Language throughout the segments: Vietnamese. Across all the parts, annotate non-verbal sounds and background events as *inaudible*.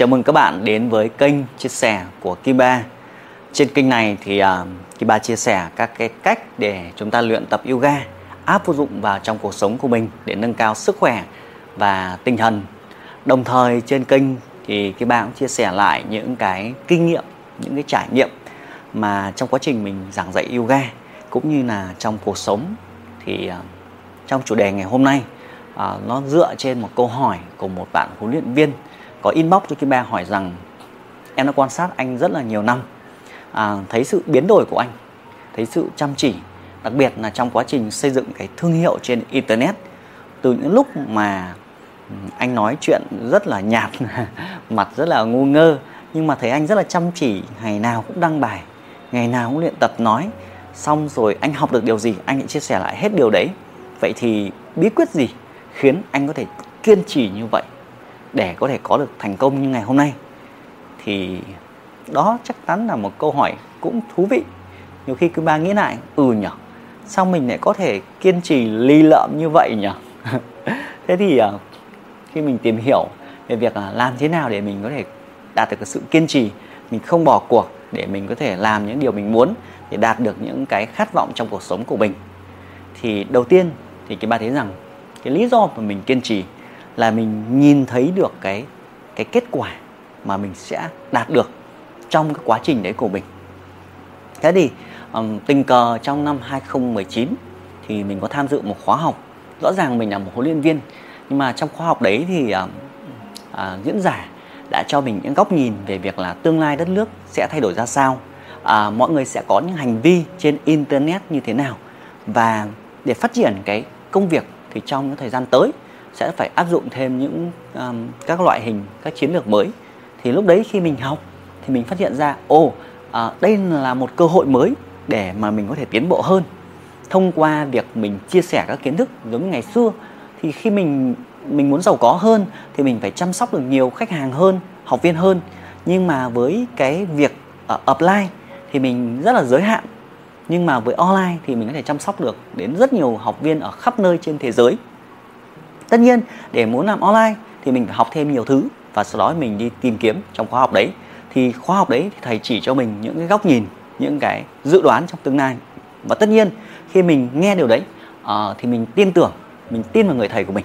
Chào mừng các bạn đến với kênh chia sẻ của Kim Ba. Trên kênh này thì à, uh, Kim Ba chia sẻ các cái cách để chúng ta luyện tập yoga áp dụng vào trong cuộc sống của mình để nâng cao sức khỏe và tinh thần. Đồng thời trên kênh thì Kim Ba cũng chia sẻ lại những cái kinh nghiệm, những cái trải nghiệm mà trong quá trình mình giảng dạy yoga cũng như là trong cuộc sống thì uh, trong chủ đề ngày hôm nay uh, nó dựa trên một câu hỏi của một bạn huấn luyện viên có inbox cho Kim Ba hỏi rằng em đã quan sát anh rất là nhiều năm à, thấy sự biến đổi của anh thấy sự chăm chỉ đặc biệt là trong quá trình xây dựng cái thương hiệu trên internet. Từ những lúc mà ừ, anh nói chuyện rất là nhạt *laughs* mặt rất là ngu ngơ nhưng mà thấy anh rất là chăm chỉ ngày nào cũng đăng bài ngày nào cũng luyện tập nói. Xong rồi anh học được điều gì anh hãy chia sẻ lại hết điều đấy. Vậy thì bí quyết gì khiến anh có thể kiên trì như vậy? Để có thể có được thành công như ngày hôm nay. Thì đó chắc chắn là một câu hỏi cũng thú vị. Nhiều khi cứ ba nghĩ lại ừ nhở, sao mình lại có thể kiên trì ly lợm như vậy nhở? *laughs* Thế thì ờ, khi mình tìm hiểu về việc ờ, làm thế nào để mình có thể đạt được cái sự kiên trì, mình không bỏ cuộc để mình có thể làm những điều mình muốn để đạt được những cái khát vọng trong cuộc sống của mình, thì đầu tiên thì cái ba thấy rằng cái lý do mà mình kiên trì là mình nhìn thấy được cái cái kết quả mà mình sẽ đạt được trong cái quá trình đấy của mình. Thế thì um, tình cờ trong năm 2019 thì mình có tham dự một khóa học. Rõ ràng mình là một huấn luyện viên nhưng mà trong khóa học đấy thì um, uh, diễn giả đã cho mình những góc nhìn về việc là tương lai đất nước sẽ thay đổi ra sao, à, mọi người sẽ có những hành vi trên internet như thế nào và để phát triển cái công việc thì trong những thời gian tới sẽ phải áp dụng thêm những um, các loại hình các chiến lược mới. Thì lúc đấy khi mình học thì mình phát hiện ra ồ oh, à, đây là một cơ hội mới để mà mình có thể tiến bộ hơn. Thông qua việc mình chia sẻ các kiến thức giống như ngày xưa thì khi mình mình muốn giàu có hơn thì mình phải chăm sóc được nhiều khách hàng hơn học viên hơn. Nhưng mà với cái việc ờ, uh, offline thì mình rất là giới hạn. Nhưng mà với online thì mình có thể chăm sóc được đến rất nhiều học viên ở khắp nơi trên thế giới tất nhiên để muốn làm online thì mình phải học thêm nhiều thứ và sau đó mình đi tìm kiếm trong khóa học đấy. Thì khóa học đấy thì thầy chỉ cho mình những cái góc nhìn những cái dự đoán trong tương lai. Và tất nhiên khi mình nghe điều đấy uh, thì mình tin tưởng mình tin vào người thầy của mình.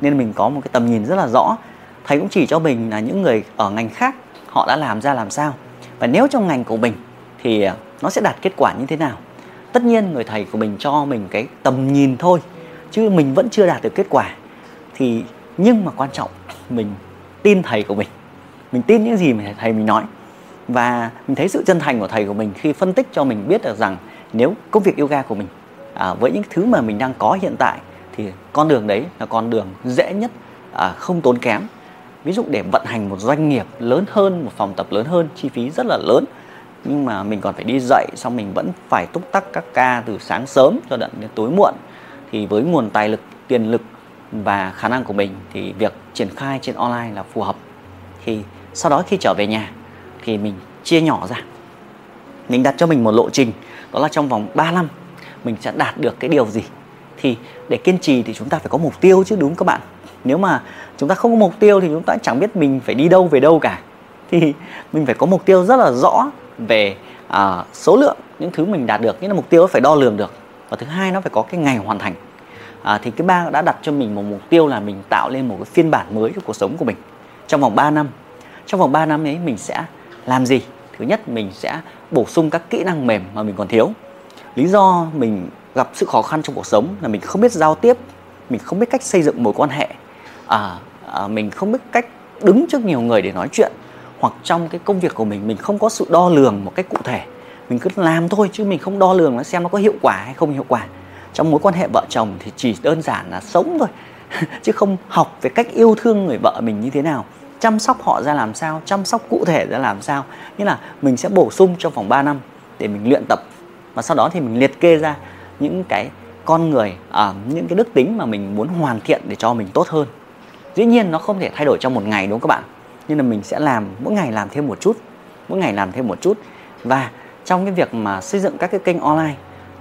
Nên mình có một cái tầm nhìn rất là rõ. Thầy cũng chỉ cho mình là những người ở ngành khác họ đã làm ra làm sao. Và nếu trong ngành của mình thì ờ, nó sẽ đạt kết quả như thế nào? Tất nhiên người thầy của mình cho mình cái tầm nhìn thôi chứ mình vẫn chưa đạt được kết quả thì nhưng mà quan trọng mình tin thầy của mình. Mình tin những gì mà thầy mình nói. Và mình thấy sự chân thành của thầy của mình khi phân tích cho mình biết được rằng nếu công việc yoga của mình à, với những thứ mà mình đang có hiện tại thì con đường đấy là con đường dễ nhất à, không tốn kém. Ví dụ để vận hành một doanh nghiệp lớn hơn một phòng tập lớn hơn chi phí rất là lớn. Nhưng mà mình còn phải đi dậy xong mình vẫn phải túc tắc các ca từ sáng sớm cho đến tối muộn. Thì với nguồn tài lực tiền lực và khả năng của mình thì việc triển khai trên online là phù hợp. Thì sau đó khi trở về nhà thì mình chia nhỏ ra. Mình đặt cho mình một lộ trình đó là trong vòng 3 năm mình sẽ đạt được cái điều gì. Thì để kiên trì thì chúng ta phải có mục tiêu chứ đúng các bạn? Nếu mà chúng ta không có mục tiêu thì chúng ta chẳng biết mình phải đi đâu về đâu cả. Thì mình phải có mục tiêu rất là rõ về à, số lượng những thứ mình đạt được nghĩa là mục tiêu phải đo lường được. Và thứ hai nó phải có cái ngày hoàn thành à, thì cái ba đã đặt cho mình một mục tiêu là mình tạo lên một cái phiên bản mới cho cuộc sống của mình trong vòng 3 năm. Trong vòng 3 năm ấy mình sẽ làm gì? Thứ nhất mình sẽ bổ sung các kỹ năng mềm mà mình còn thiếu. Lý do mình gặp sự khó khăn trong cuộc sống là mình không biết giao tiếp mình không biết cách xây dựng mối quan hệ. À, à, mình không biết cách đứng trước nhiều người để nói chuyện. Hoặc trong cái công việc của mình mình không có sự đo lường một cách cụ thể. Mình cứ làm thôi chứ mình không đo lường nó xem nó có hiệu quả hay không hiệu quả trong mối quan hệ vợ chồng thì chỉ đơn giản là sống thôi *laughs* chứ không học về cách yêu thương người vợ mình như thế nào. Chăm sóc họ ra làm sao chăm sóc cụ thể ra làm sao. Như là mình sẽ bổ sung trong vòng 3 năm để mình luyện tập. Và sau đó thì mình liệt kê ra những cái con người à, những cái đức tính mà mình muốn hoàn thiện để cho mình tốt hơn. Dĩ nhiên nó không thể thay đổi trong một ngày đúng không các bạn? Nhưng là mình sẽ làm mỗi ngày làm thêm một chút mỗi ngày làm thêm một chút. Và trong cái việc mà xây dựng các cái kênh online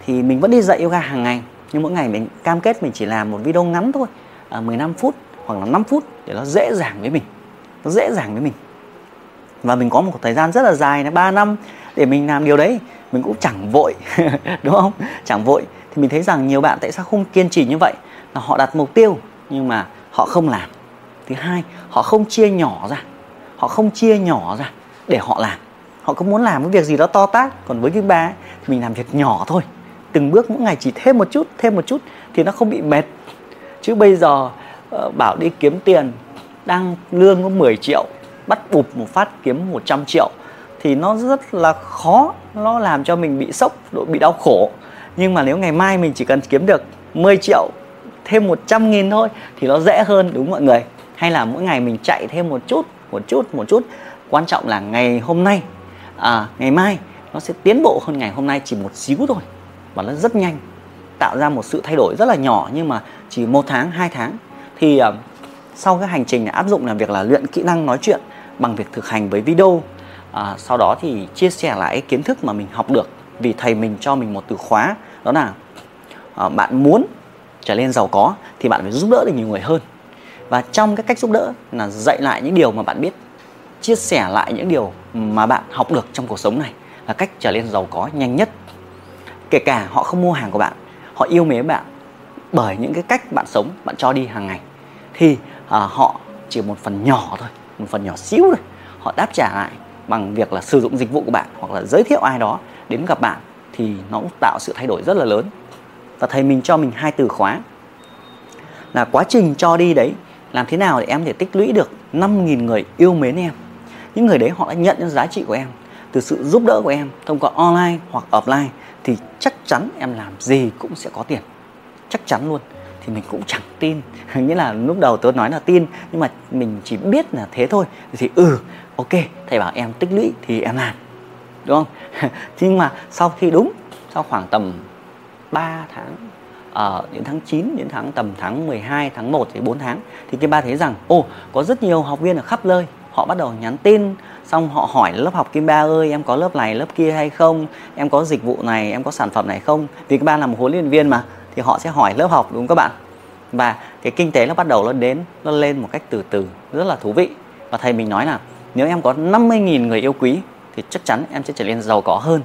thì mình vẫn đi dạy yoga hàng ngày. Nhưng mỗi ngày mình cam kết mình chỉ làm một video ngắn thôi à, 15 phút hoặc là 5 phút để nó dễ dàng với mình nó dễ dàng với mình. Và mình có một thời gian rất là dài là 3 năm để mình làm điều đấy. Mình cũng chẳng vội *laughs* đúng không? Chẳng vội. Thì mình thấy rằng nhiều bạn tại sao không kiên trì như vậy? Là họ đặt mục tiêu nhưng mà họ không làm. Thứ hai họ không chia nhỏ ra. Họ không chia nhỏ ra để họ làm. Họ cứ muốn làm cái việc gì đó to tác còn với cái ba thì mình làm việc nhỏ thôi từng bước mỗi ngày chỉ thêm một chút thêm một chút thì nó không bị mệt. Chứ bây giờ ờ, bảo đi kiếm tiền đang lương có 10 triệu bắt bụp một phát kiếm 100 triệu thì nó rất là khó nó làm cho mình bị sốc bị đau khổ. Nhưng mà nếu ngày mai mình chỉ cần kiếm được 10 triệu thêm 100 nghìn thôi thì nó dễ hơn đúng mọi người? Hay là mỗi ngày mình chạy thêm một chút một chút một chút. Quan trọng là ngày hôm nay à, ngày mai nó sẽ tiến bộ hơn ngày hôm nay chỉ một xíu thôi và nó rất nhanh tạo ra một sự thay đổi rất là nhỏ nhưng mà chỉ một tháng hai tháng. Thì uh, sau cái hành trình này áp dụng là việc là luyện kỹ năng nói chuyện bằng việc thực hành với video. À, sau đó thì chia sẻ lại kiến thức mà mình học được vì thầy mình cho mình một từ khóa đó là à, bạn muốn trở nên giàu có thì bạn phải giúp đỡ được nhiều người hơn. Và trong cái cách giúp đỡ là dạy lại những điều mà bạn biết chia sẻ lại những điều mà bạn học được trong cuộc sống này là cách trở nên giàu có nhanh nhất kể cả họ không mua hàng của bạn họ yêu mến bạn bởi những cái cách bạn sống bạn cho đi hàng ngày. Thì à, họ chỉ một phần nhỏ thôi một phần nhỏ xíu thôi. Họ đáp trả lại bằng việc là sử dụng dịch vụ của bạn hoặc là giới thiệu ai đó đến gặp bạn thì nó cũng tạo sự thay đổi rất là lớn. Và thầy mình cho mình hai từ khóa là quá trình cho đi đấy làm thế nào để em thể tích lũy được 5.000 người yêu mến em. Những người đấy họ đã nhận những giá trị của em từ sự giúp đỡ của em thông qua online hoặc offline thì chắc chắn em làm gì cũng sẽ có tiền. Chắc chắn luôn. Thì mình cũng chẳng tin. *laughs* Nghĩa là lúc đầu tôi nói là tin nhưng mà mình chỉ biết là thế thôi. Thì ừ ok thầy bảo em tích lũy thì em làm. Đúng không? *laughs* Nhưng mà sau khi đúng sau khoảng tầm 3 tháng ở uh, đến tháng 9 đến tháng tầm tháng 12 tháng 1 thì 4 tháng thì cái ba thấy rằng ô có rất nhiều học viên ở khắp nơi. Họ bắt đầu nhắn tin xong họ hỏi lớp học Kim Ba ơi em có lớp này lớp kia hay không? Em có dịch vụ này em có sản phẩm này không? Vì các ba là một huấn luyện viên mà thì họ sẽ hỏi lớp học đúng không các bạn? Và cái kinh tế nó bắt đầu nó đến nó lên một cách từ từ rất là thú vị. Và thầy mình nói là nếu em có 50.000 người yêu quý thì chắc chắn em sẽ trở nên giàu có hơn.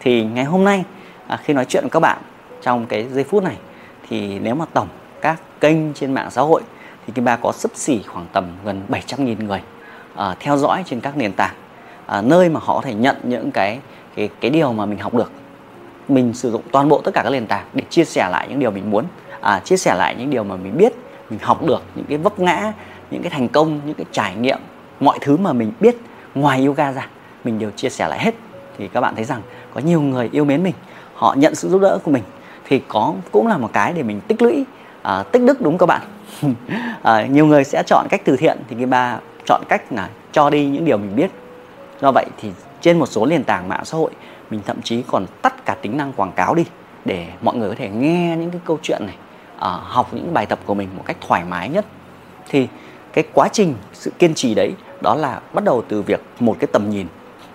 Thì ngày hôm nay à, khi nói chuyện với các bạn trong cái giây phút này thì nếu mà tổng các kênh trên mạng xã hội thì Kim Ba có sấp xỉ khoảng tầm gần 700.000 người uh, theo dõi trên các nền tảng uh, nơi mà họ có thể nhận những cái cái cái điều mà mình học được. Mình sử dụng toàn bộ tất cả các nền tảng để chia sẻ lại những điều mình muốn à, chia sẻ lại những điều mà mình biết mình học được những cái vấp ngã những cái thành công những cái trải nghiệm mọi thứ mà mình biết ngoài yoga ra mình đều chia sẻ lại hết. Thì các bạn thấy rằng có nhiều người yêu mến mình họ nhận sự giúp đỡ của mình thì có cũng là một cái để mình tích lũy à, tích đức đúng các bạn? *laughs* À, nhiều người sẽ chọn cách từ thiện thì cái ba chọn cách là cho đi những điều mình biết. Do vậy thì trên một số nền tảng mạng xã hội mình thậm chí còn tắt cả tính năng quảng cáo đi để mọi người có thể nghe những cái câu chuyện này à, học những bài tập của mình một cách thoải mái nhất. Thì cái quá trình sự kiên trì đấy đó là bắt đầu từ việc một cái tầm nhìn.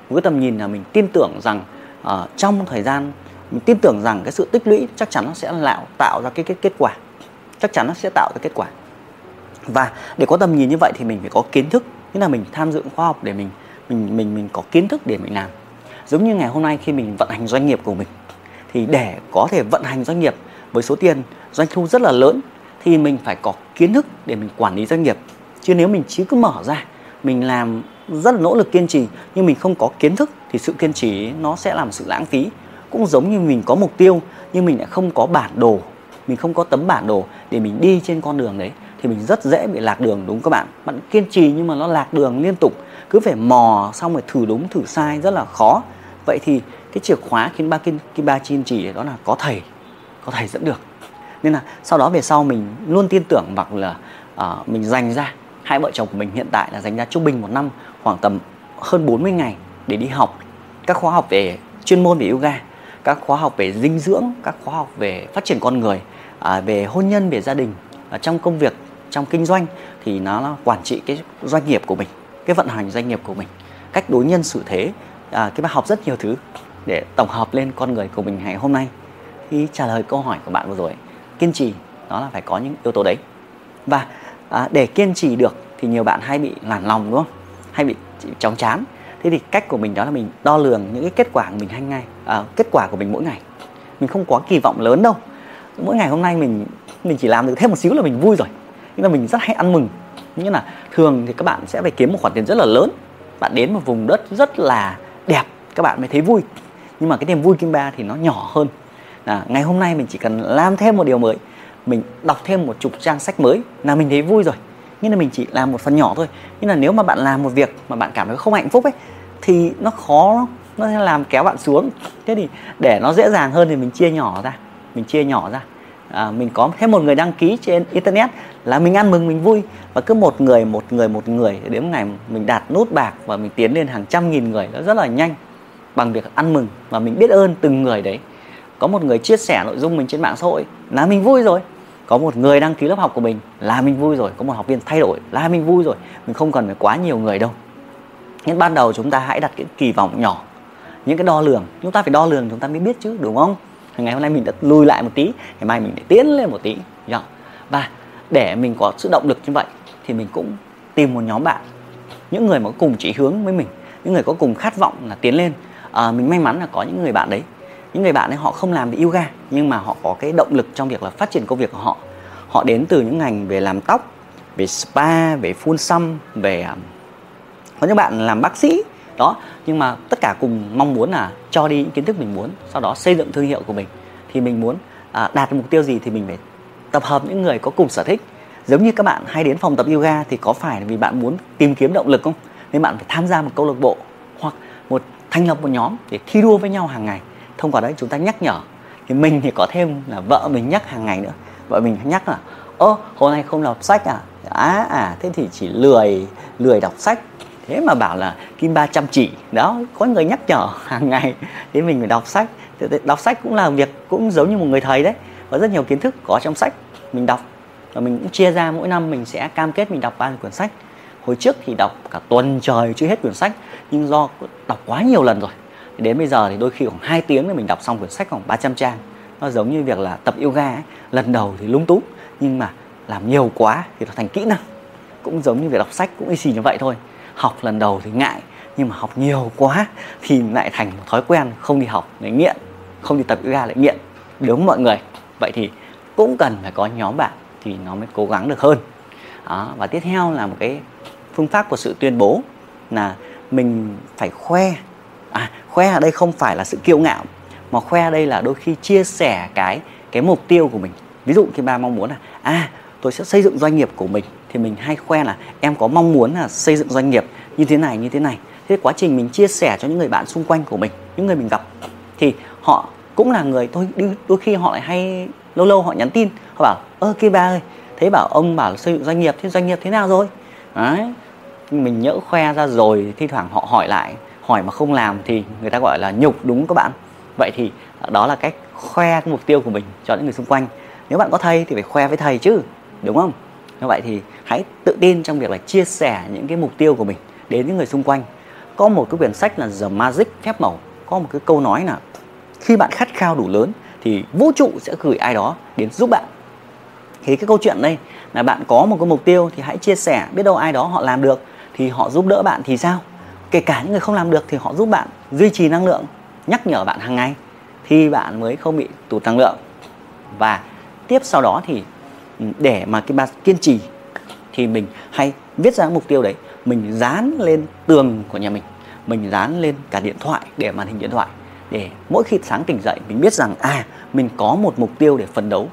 Một cái tầm nhìn là mình tin tưởng rằng uh, trong thời gian mình tin tưởng rằng cái sự tích lũy chắc chắn nó sẽ tạo tạo ra cái cái kết quả. Chắc chắn nó sẽ tạo ra kết quả và để có tầm nhìn như vậy thì mình phải có kiến thức. Nghĩa là mình tham dự khoa học để mình mình mình mình có kiến thức để mình làm. Giống như ngày hôm nay khi mình vận hành doanh nghiệp của mình, thì để có thể vận hành doanh nghiệp với số tiền doanh thu rất là lớn thì mình phải có kiến thức để mình quản lý doanh nghiệp. Chứ nếu mình chỉ cứ mở ra, mình làm rất là nỗ lực kiên trì nhưng mình không có kiến thức thì sự kiên trì nó sẽ làm sự lãng phí. Cũng giống như mình có mục tiêu nhưng mình lại không có bản đồ, mình không có tấm bản đồ để mình đi trên con đường đấy thì mình rất dễ bị lạc đường đúng các bạn? Bạn kiên trì nhưng mà nó lạc đường liên tục. Cứ phải mò xong rồi thử đúng thử sai rất là khó. Vậy thì cái chìa khóa khiến ba kim, kim ba kiên trì đó là có thầy có thầy dẫn được. Nên là sau đó về sau mình luôn tin tưởng hoặc là uh, mình dành ra. Hai vợ chồng của mình hiện tại là dành ra trung bình một năm khoảng tầm hơn 40 ngày để đi học. Các khóa học về chuyên môn về yoga các khóa học về dinh dưỡng các khóa học về phát triển con người à, về hôn nhân về gia đình. À, trong công việc trong kinh doanh thì nó là quản trị cái doanh nghiệp của mình cái vận hành doanh nghiệp của mình cách đối nhân xử thế. À, cái bài học rất nhiều thứ để tổng hợp lên con người của mình ngày hôm nay. Khi trả lời câu hỏi của bạn vừa rồi kiên trì đó là phải có những yếu tố đấy. Và à, để kiên trì được thì nhiều bạn hay bị nản lòng đúng không? Hay bị chóng chán. Thế thì cách của mình đó là mình đo lường những cái kết quả của mình hàng ngày à, kết quả của mình mỗi ngày. Mình không có kỳ vọng lớn đâu. Mỗi ngày hôm nay mình mình chỉ làm được thêm một xíu là mình vui rồi nhưng mà mình rất hay ăn mừng. Như là thường thì các bạn sẽ phải kiếm một khoản tiền rất là lớn. Bạn đến một vùng đất rất là đẹp, các bạn mới thấy vui. Nhưng mà cái niềm vui kim ba thì nó nhỏ hơn. Là ngày hôm nay mình chỉ cần làm thêm một điều mới, mình đọc thêm một chục trang sách mới là mình thấy vui rồi. Nhưng là mình chỉ làm một phần nhỏ thôi. Nhưng là nếu mà bạn làm một việc mà bạn cảm thấy không hạnh phúc ấy, thì nó khó, nó sẽ làm kéo bạn xuống. Thế thì để nó dễ dàng hơn thì mình chia nhỏ ra, mình chia nhỏ ra à, mình có thêm một người đăng ký trên internet là mình ăn mừng mình vui. Và cứ một người một người một người đến ngày mình đạt nút bạc và mình tiến lên hàng trăm nghìn người nó rất là nhanh bằng việc ăn mừng. Và mình biết ơn từng người đấy. Có một người chia sẻ nội dung mình trên mạng xã hội là mình vui rồi. Có một người đăng ký lớp học của mình là mình vui rồi. Có một học viên thay đổi là mình vui rồi. Mình không cần phải quá nhiều người đâu. Nhưng ban đầu chúng ta hãy đặt cái kỳ vọng nhỏ những cái đo lường. Chúng ta phải đo lường chúng ta mới biết chứ đúng không? Ngày hôm nay mình đã lùi lại một tí ngày mai mình để tiến lên một tí. Dạ. Và để mình có sự động lực như vậy thì mình cũng tìm một nhóm bạn những người mà có cùng chỉ hướng với mình những người có cùng khát vọng là tiến lên. À, mình may mắn là có những người bạn đấy. Những người bạn ấy họ không làm về yoga nhưng mà họ có cái động lực trong việc là phát triển công việc của họ. Họ đến từ những ngành về làm tóc về spa về phun xăm về à, có những bạn làm bác sĩ đó. Nhưng mà tất cả cùng mong muốn là cho đi những kiến thức mình muốn sau đó xây dựng thương hiệu của mình. Thì mình muốn à, đạt mục tiêu gì thì mình phải tập hợp những người có cùng sở thích. Giống như các bạn hay đến phòng tập yoga thì có phải là vì bạn muốn tìm kiếm động lực không? Nên bạn phải tham gia một câu lạc bộ hoặc một thành lập một nhóm để thi đua với nhau hàng ngày. Thông qua đấy chúng ta nhắc nhở. Thì mình thì có thêm là vợ mình nhắc hàng ngày nữa. Vợ mình nhắc là ơ hôm nay không đọc sách à? À à thế thì chỉ lười lười đọc sách thế mà bảo là kim ba chăm chỉ. Đó, có người nhắc nhở *laughs* hàng ngày. Thế mình phải đọc sách. Đọc sách cũng là việc cũng giống như một người thầy đấy. Có rất nhiều kiến thức có trong sách mình đọc. Và mình cũng chia ra, mỗi năm mình sẽ cam kết mình đọc ba cuốn quyển sách. Hồi trước thì đọc cả tuần trời chưa hết quyển sách, nhưng do đọc quá nhiều lần rồi. Đến bây giờ thì đôi khi khoảng 2 tiếng thì mình đọc xong quyển sách khoảng 300 trang. Nó giống như việc là tập yoga ấy. lần đầu thì lung túng, nhưng mà làm nhiều quá thì nó thành kỹ năng. Cũng giống như việc đọc sách, cũng y xì như vậy thôi học lần đầu thì ngại, nhưng mà học nhiều quá thì lại thành một thói quen không đi học lại nghiện, không đi tập yoga lại nghiện. Đúng mọi người, vậy thì cũng cần phải có nhóm bạn thì nó mới cố gắng được hơn. Đó. và tiếp theo là một cái phương pháp của sự tuyên bố là mình phải khoe. À khoe ở đây không phải là sự kiêu ngạo, mà khoe ở đây là đôi khi chia sẻ cái cái mục tiêu của mình. Ví dụ khi ba mong muốn là à tôi sẽ xây dựng doanh nghiệp của mình, thì mình hay khoe là em có mong muốn là xây dựng doanh nghiệp như thế này, như thế này. Thế quá trình mình chia sẻ cho những người bạn xung quanh của mình, những người mình gặp, thì họ cũng là người tôi đôi khi họ lại hay, lâu lâu họ nhắn tin, họ bảo, ơ, kia ba ơi, thấy bảo ông bảo xây dựng doanh nghiệp, thế doanh nghiệp thế nào rồi? Đấy. Mình nhỡ khoe ra rồi, thi thoảng họ hỏi lại, hỏi mà không làm thì người ta gọi là nhục, đúng các bạn? Vậy thì đó là cách khoe cái mục tiêu của mình cho những người xung quanh. Nếu bạn có thầy thì phải khoe với thầy chứ đúng không? Như vậy thì hãy tự tin trong việc là chia sẻ những cái mục tiêu của mình đến những người xung quanh. Có một cái quyển sách là The Magic phép màu. Có một cái câu nói là, khi bạn khát khao đủ lớn thì vũ trụ sẽ gửi ai đó đến giúp bạn. Thì cái câu chuyện đây, là bạn có một cái mục tiêu thì hãy chia sẻ biết đâu ai đó họ làm được thì họ giúp đỡ bạn thì sao? Kể cả những người không làm được thì họ giúp bạn duy trì năng lượng, nhắc nhở bạn hàng ngày thì bạn mới không bị tụt năng lượng. Và tiếp sau đó thì để mà cái bạn kiên trì thì mình hay viết ra mục tiêu đấy. Mình dán lên tường của nhà mình mình dán lên cả điện thoại để màn hình điện thoại để mỗi khi sáng tỉnh dậy mình biết rằng à mình có một mục tiêu để phấn đấu.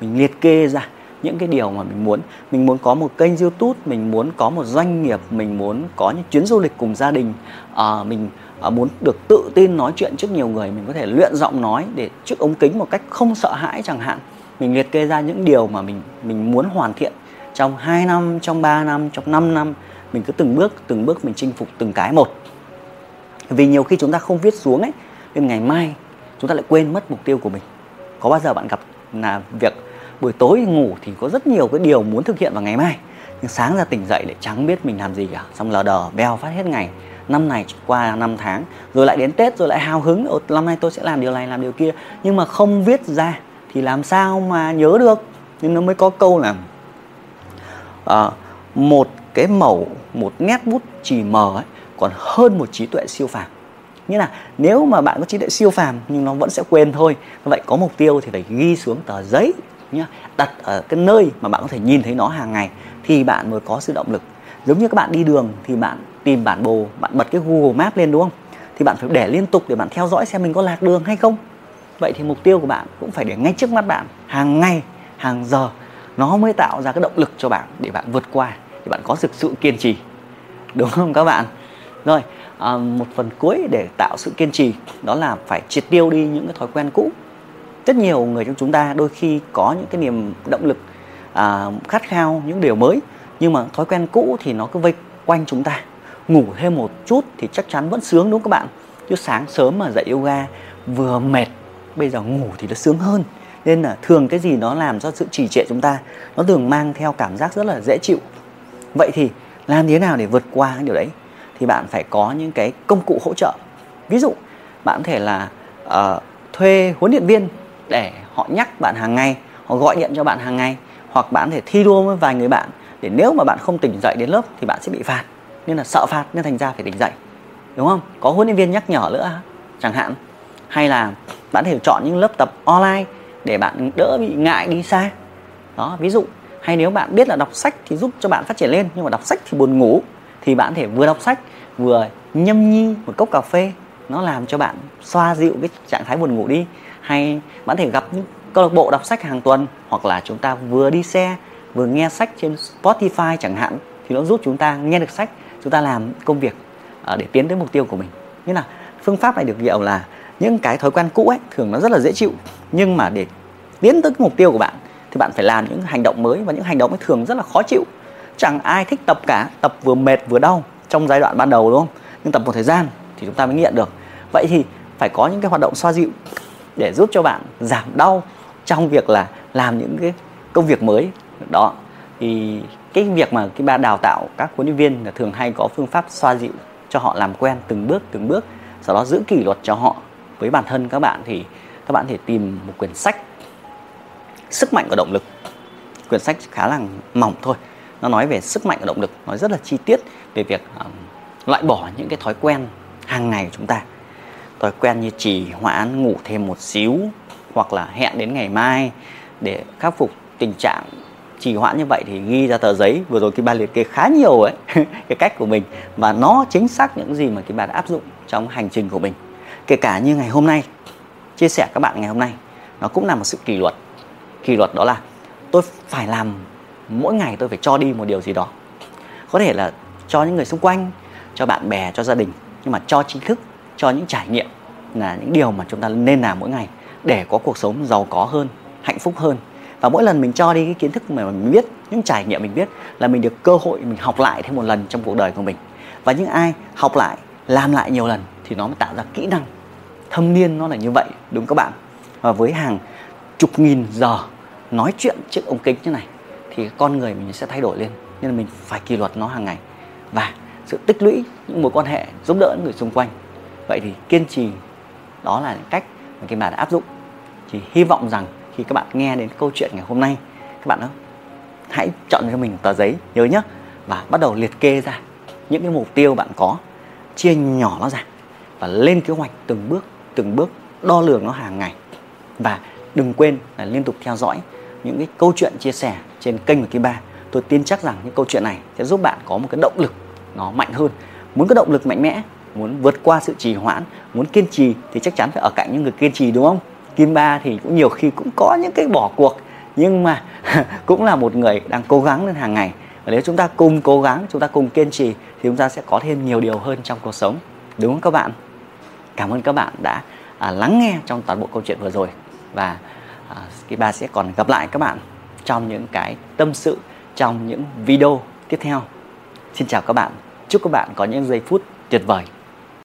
Mình liệt kê ra những cái điều mà mình muốn. Mình muốn có một kênh youtube mình muốn có một doanh nghiệp mình muốn có những chuyến du lịch cùng gia đình. À, mình à, muốn được tự tin nói chuyện trước nhiều người mình có thể luyện giọng nói để trước ống kính một cách không sợ hãi chẳng hạn mình liệt kê ra những điều mà mình mình muốn hoàn thiện trong 2 năm trong 3 năm trong 5 năm. Mình cứ từng bước từng bước mình chinh phục từng cái một. Vì nhiều khi chúng ta không viết xuống ấy nên ngày mai chúng ta lại quên mất mục tiêu của mình. Có bao giờ bạn gặp là việc buổi tối ngủ thì có rất nhiều cái điều muốn thực hiện vào ngày mai nhưng sáng ra tỉnh dậy lại chẳng biết mình làm gì cả. Xong lờ đờ bèo phát hết ngày. Năm này qua năm tháng rồi lại đến tết rồi lại hào hứng. Ồ, năm nay tôi sẽ làm điều này làm điều kia. Nhưng mà không viết ra thì làm sao mà nhớ được? Nhưng nó mới có câu là à, một cái mẩu một nét bút chỉ mờ ấy còn hơn một trí tuệ siêu phàm. Nghĩa là nếu mà bạn có trí tuệ siêu phàm nhưng nó vẫn sẽ quên thôi vậy có mục tiêu thì phải ghi xuống tờ giấy nhá đặt ở cái nơi mà bạn có thể nhìn thấy nó hàng ngày thì bạn mới có sự động lực. Giống như các bạn đi đường thì bạn tìm bản đồ bạn bật cái Google Maps lên đúng không? Thì bạn phải để liên tục để bạn theo dõi xem mình có lạc đường hay không vậy thì mục tiêu của bạn cũng phải để ngay trước mắt bạn hàng ngày hàng giờ nó mới tạo ra cái động lực cho bạn để bạn vượt qua để bạn có thực sự kiên trì. Đúng không các bạn? Rồi à, một phần cuối để tạo sự kiên trì đó là phải triệt tiêu đi những cái thói quen cũ. Rất nhiều người trong chúng ta đôi khi có những cái niềm động lực à, khát khao những điều mới nhưng mà thói quen cũ thì nó cứ vây quanh chúng ta. Ngủ thêm một chút thì chắc chắn vẫn sướng đúng không các bạn? Chứ sáng sớm mà dậy yoga vừa mệt bây giờ ngủ thì nó sướng hơn. Nên là thường cái gì nó làm cho sự trì trệ chúng ta nó thường mang theo cảm giác rất là dễ chịu. Vậy thì làm thế nào để vượt qua cái điều đấy? Thì bạn phải có những cái công cụ hỗ trợ. Ví dụ bạn có thể là uh, thuê huấn luyện viên để họ nhắc bạn hàng ngày họ gọi điện cho bạn hàng ngày hoặc bạn có thể thi đua với vài người bạn để nếu mà bạn không tỉnh dậy đến lớp thì bạn sẽ bị phạt. Nên là sợ phạt nên thành ra phải tỉnh dậy. Đúng không? Có huấn luyện viên nhắc nhở nữa chẳng hạn. Hay là bạn có thể chọn những lớp tập online để bạn đỡ bị ngại đi xa. Đó, ví dụ, hay nếu bạn biết là đọc sách thì giúp cho bạn phát triển lên, nhưng mà đọc sách thì buồn ngủ, thì bạn có thể vừa đọc sách, vừa nhâm nhi một cốc cà phê. Nó làm cho bạn xoa dịu cái trạng thái buồn ngủ đi. Hay bạn có thể gặp những câu lạc bộ đọc sách hàng tuần, hoặc là chúng ta vừa đi xe, vừa nghe sách trên Spotify chẳng hạn, thì nó giúp chúng ta nghe được sách, chúng ta làm công việc ờ, để tiến tới mục tiêu của mình. Như là phương pháp này được hiểu là những cái thói quen cũ ấy, thường nó rất là dễ chịu. Nhưng mà để tiến tới cái mục tiêu của bạn, thì bạn phải làm những hành động mới. Và những hành động ấy thường rất là khó chịu. Chẳng ai thích tập cả. Tập vừa mệt vừa đau trong giai đoạn ban đầu, đúng không? Nhưng tập một thời gian thì chúng ta mới nghiện được. Vậy thì phải có những cái hoạt động xoa dịu để giúp cho bạn giảm đau trong việc là làm những cái công việc mới. Đó. Thì cái việc mà cái ba đào tạo các huấn luyện viên là thường hay có phương pháp xoa dịu cho họ làm quen từng bước từng bước, sau đó giữ kỷ luật cho họ với bản thân các bạn thì các bạn thể tìm một quyển sách sức mạnh của động lực. Quyển sách khá là mỏng thôi. Nó nói về sức mạnh của động lực nói rất là chi tiết về việc um, loại bỏ những cái thói quen hàng ngày của chúng ta. Thói quen như trì hoãn ngủ thêm một xíu hoặc là hẹn đến ngày mai để khắc phục tình trạng trì hoãn như vậy thì ghi ra tờ giấy. Vừa rồi cái bà liệt kê khá nhiều ấy *laughs* cái cách của mình và nó chính xác những gì mà cái bà đã áp dụng trong hành trình của mình kể cả như ngày hôm nay, chia sẻ các bạn ngày hôm nay, nó cũng là một sự kỷ luật. Kỷ luật đó là tôi phải làm, mỗi ngày tôi phải cho đi một điều gì đó. Có thể là cho những người xung quanh, cho bạn bè, cho gia đình, nhưng mà cho chính thức, cho những trải nghiệm là những điều mà chúng ta nên làm mỗi ngày để có cuộc sống giàu có hơn, hạnh phúc hơn. Và mỗi lần mình cho đi cái kiến thức mà mình biết, những trải nghiệm mình biết là mình được cơ hội mình học lại thêm một lần trong cuộc đời của mình. Và những ai học lại, làm lại nhiều lần thì nó mới tạo ra kỹ năng thâm niên nó là như vậy, đúng các bạn? Và với hàng chục nghìn giờ nói chuyện trước ống kính như này, thì con người mình sẽ thay đổi lên, nên là mình phải kỷ luật nó hàng ngày. Và sự tích lũy những mối quan hệ giúp đỡ những người xung quanh. Vậy thì kiên trì, đó là cách mà cái bà đã áp dụng. Chỉ hy vọng rằng khi các bạn nghe đến câu chuyện ngày hôm nay, các bạn đó, hãy chọn cho mình tờ giấy nhớ nhé và bắt đầu liệt kê ra những cái mục tiêu bạn có, chia nhỏ nó ra và lên kế hoạch từng bước từng bước đo lường nó hàng ngày. Và đừng quên là liên tục theo dõi những cái câu chuyện chia sẻ trên kênh của Kim Ba tôi tin chắc rằng những câu chuyện này sẽ giúp bạn có một cái động lực nó mạnh hơn. Muốn có động lực mạnh mẽ, muốn vượt qua sự trì hoãn, muốn kiên trì thì chắc chắn phải ở cạnh những người kiên trì, đúng không? Kim Ba thì cũng nhiều khi cũng có những cái bỏ cuộc, nhưng mà *laughs* cũng là một người đang cố gắng lên hàng ngày. Và nếu chúng ta cùng cố gắng, chúng ta cùng kiên trì thì chúng ta sẽ có thêm nhiều điều hơn trong cuộc sống. Đúng không các bạn? Cảm ơn các bạn đã à, lắng nghe trong toàn bộ câu chuyện vừa rồi. Và à, Skiba Ba sẽ còn gặp lại các bạn trong những cái tâm sự trong những video tiếp theo. Xin chào các bạn. Chúc các bạn có những giây phút tuyệt vời.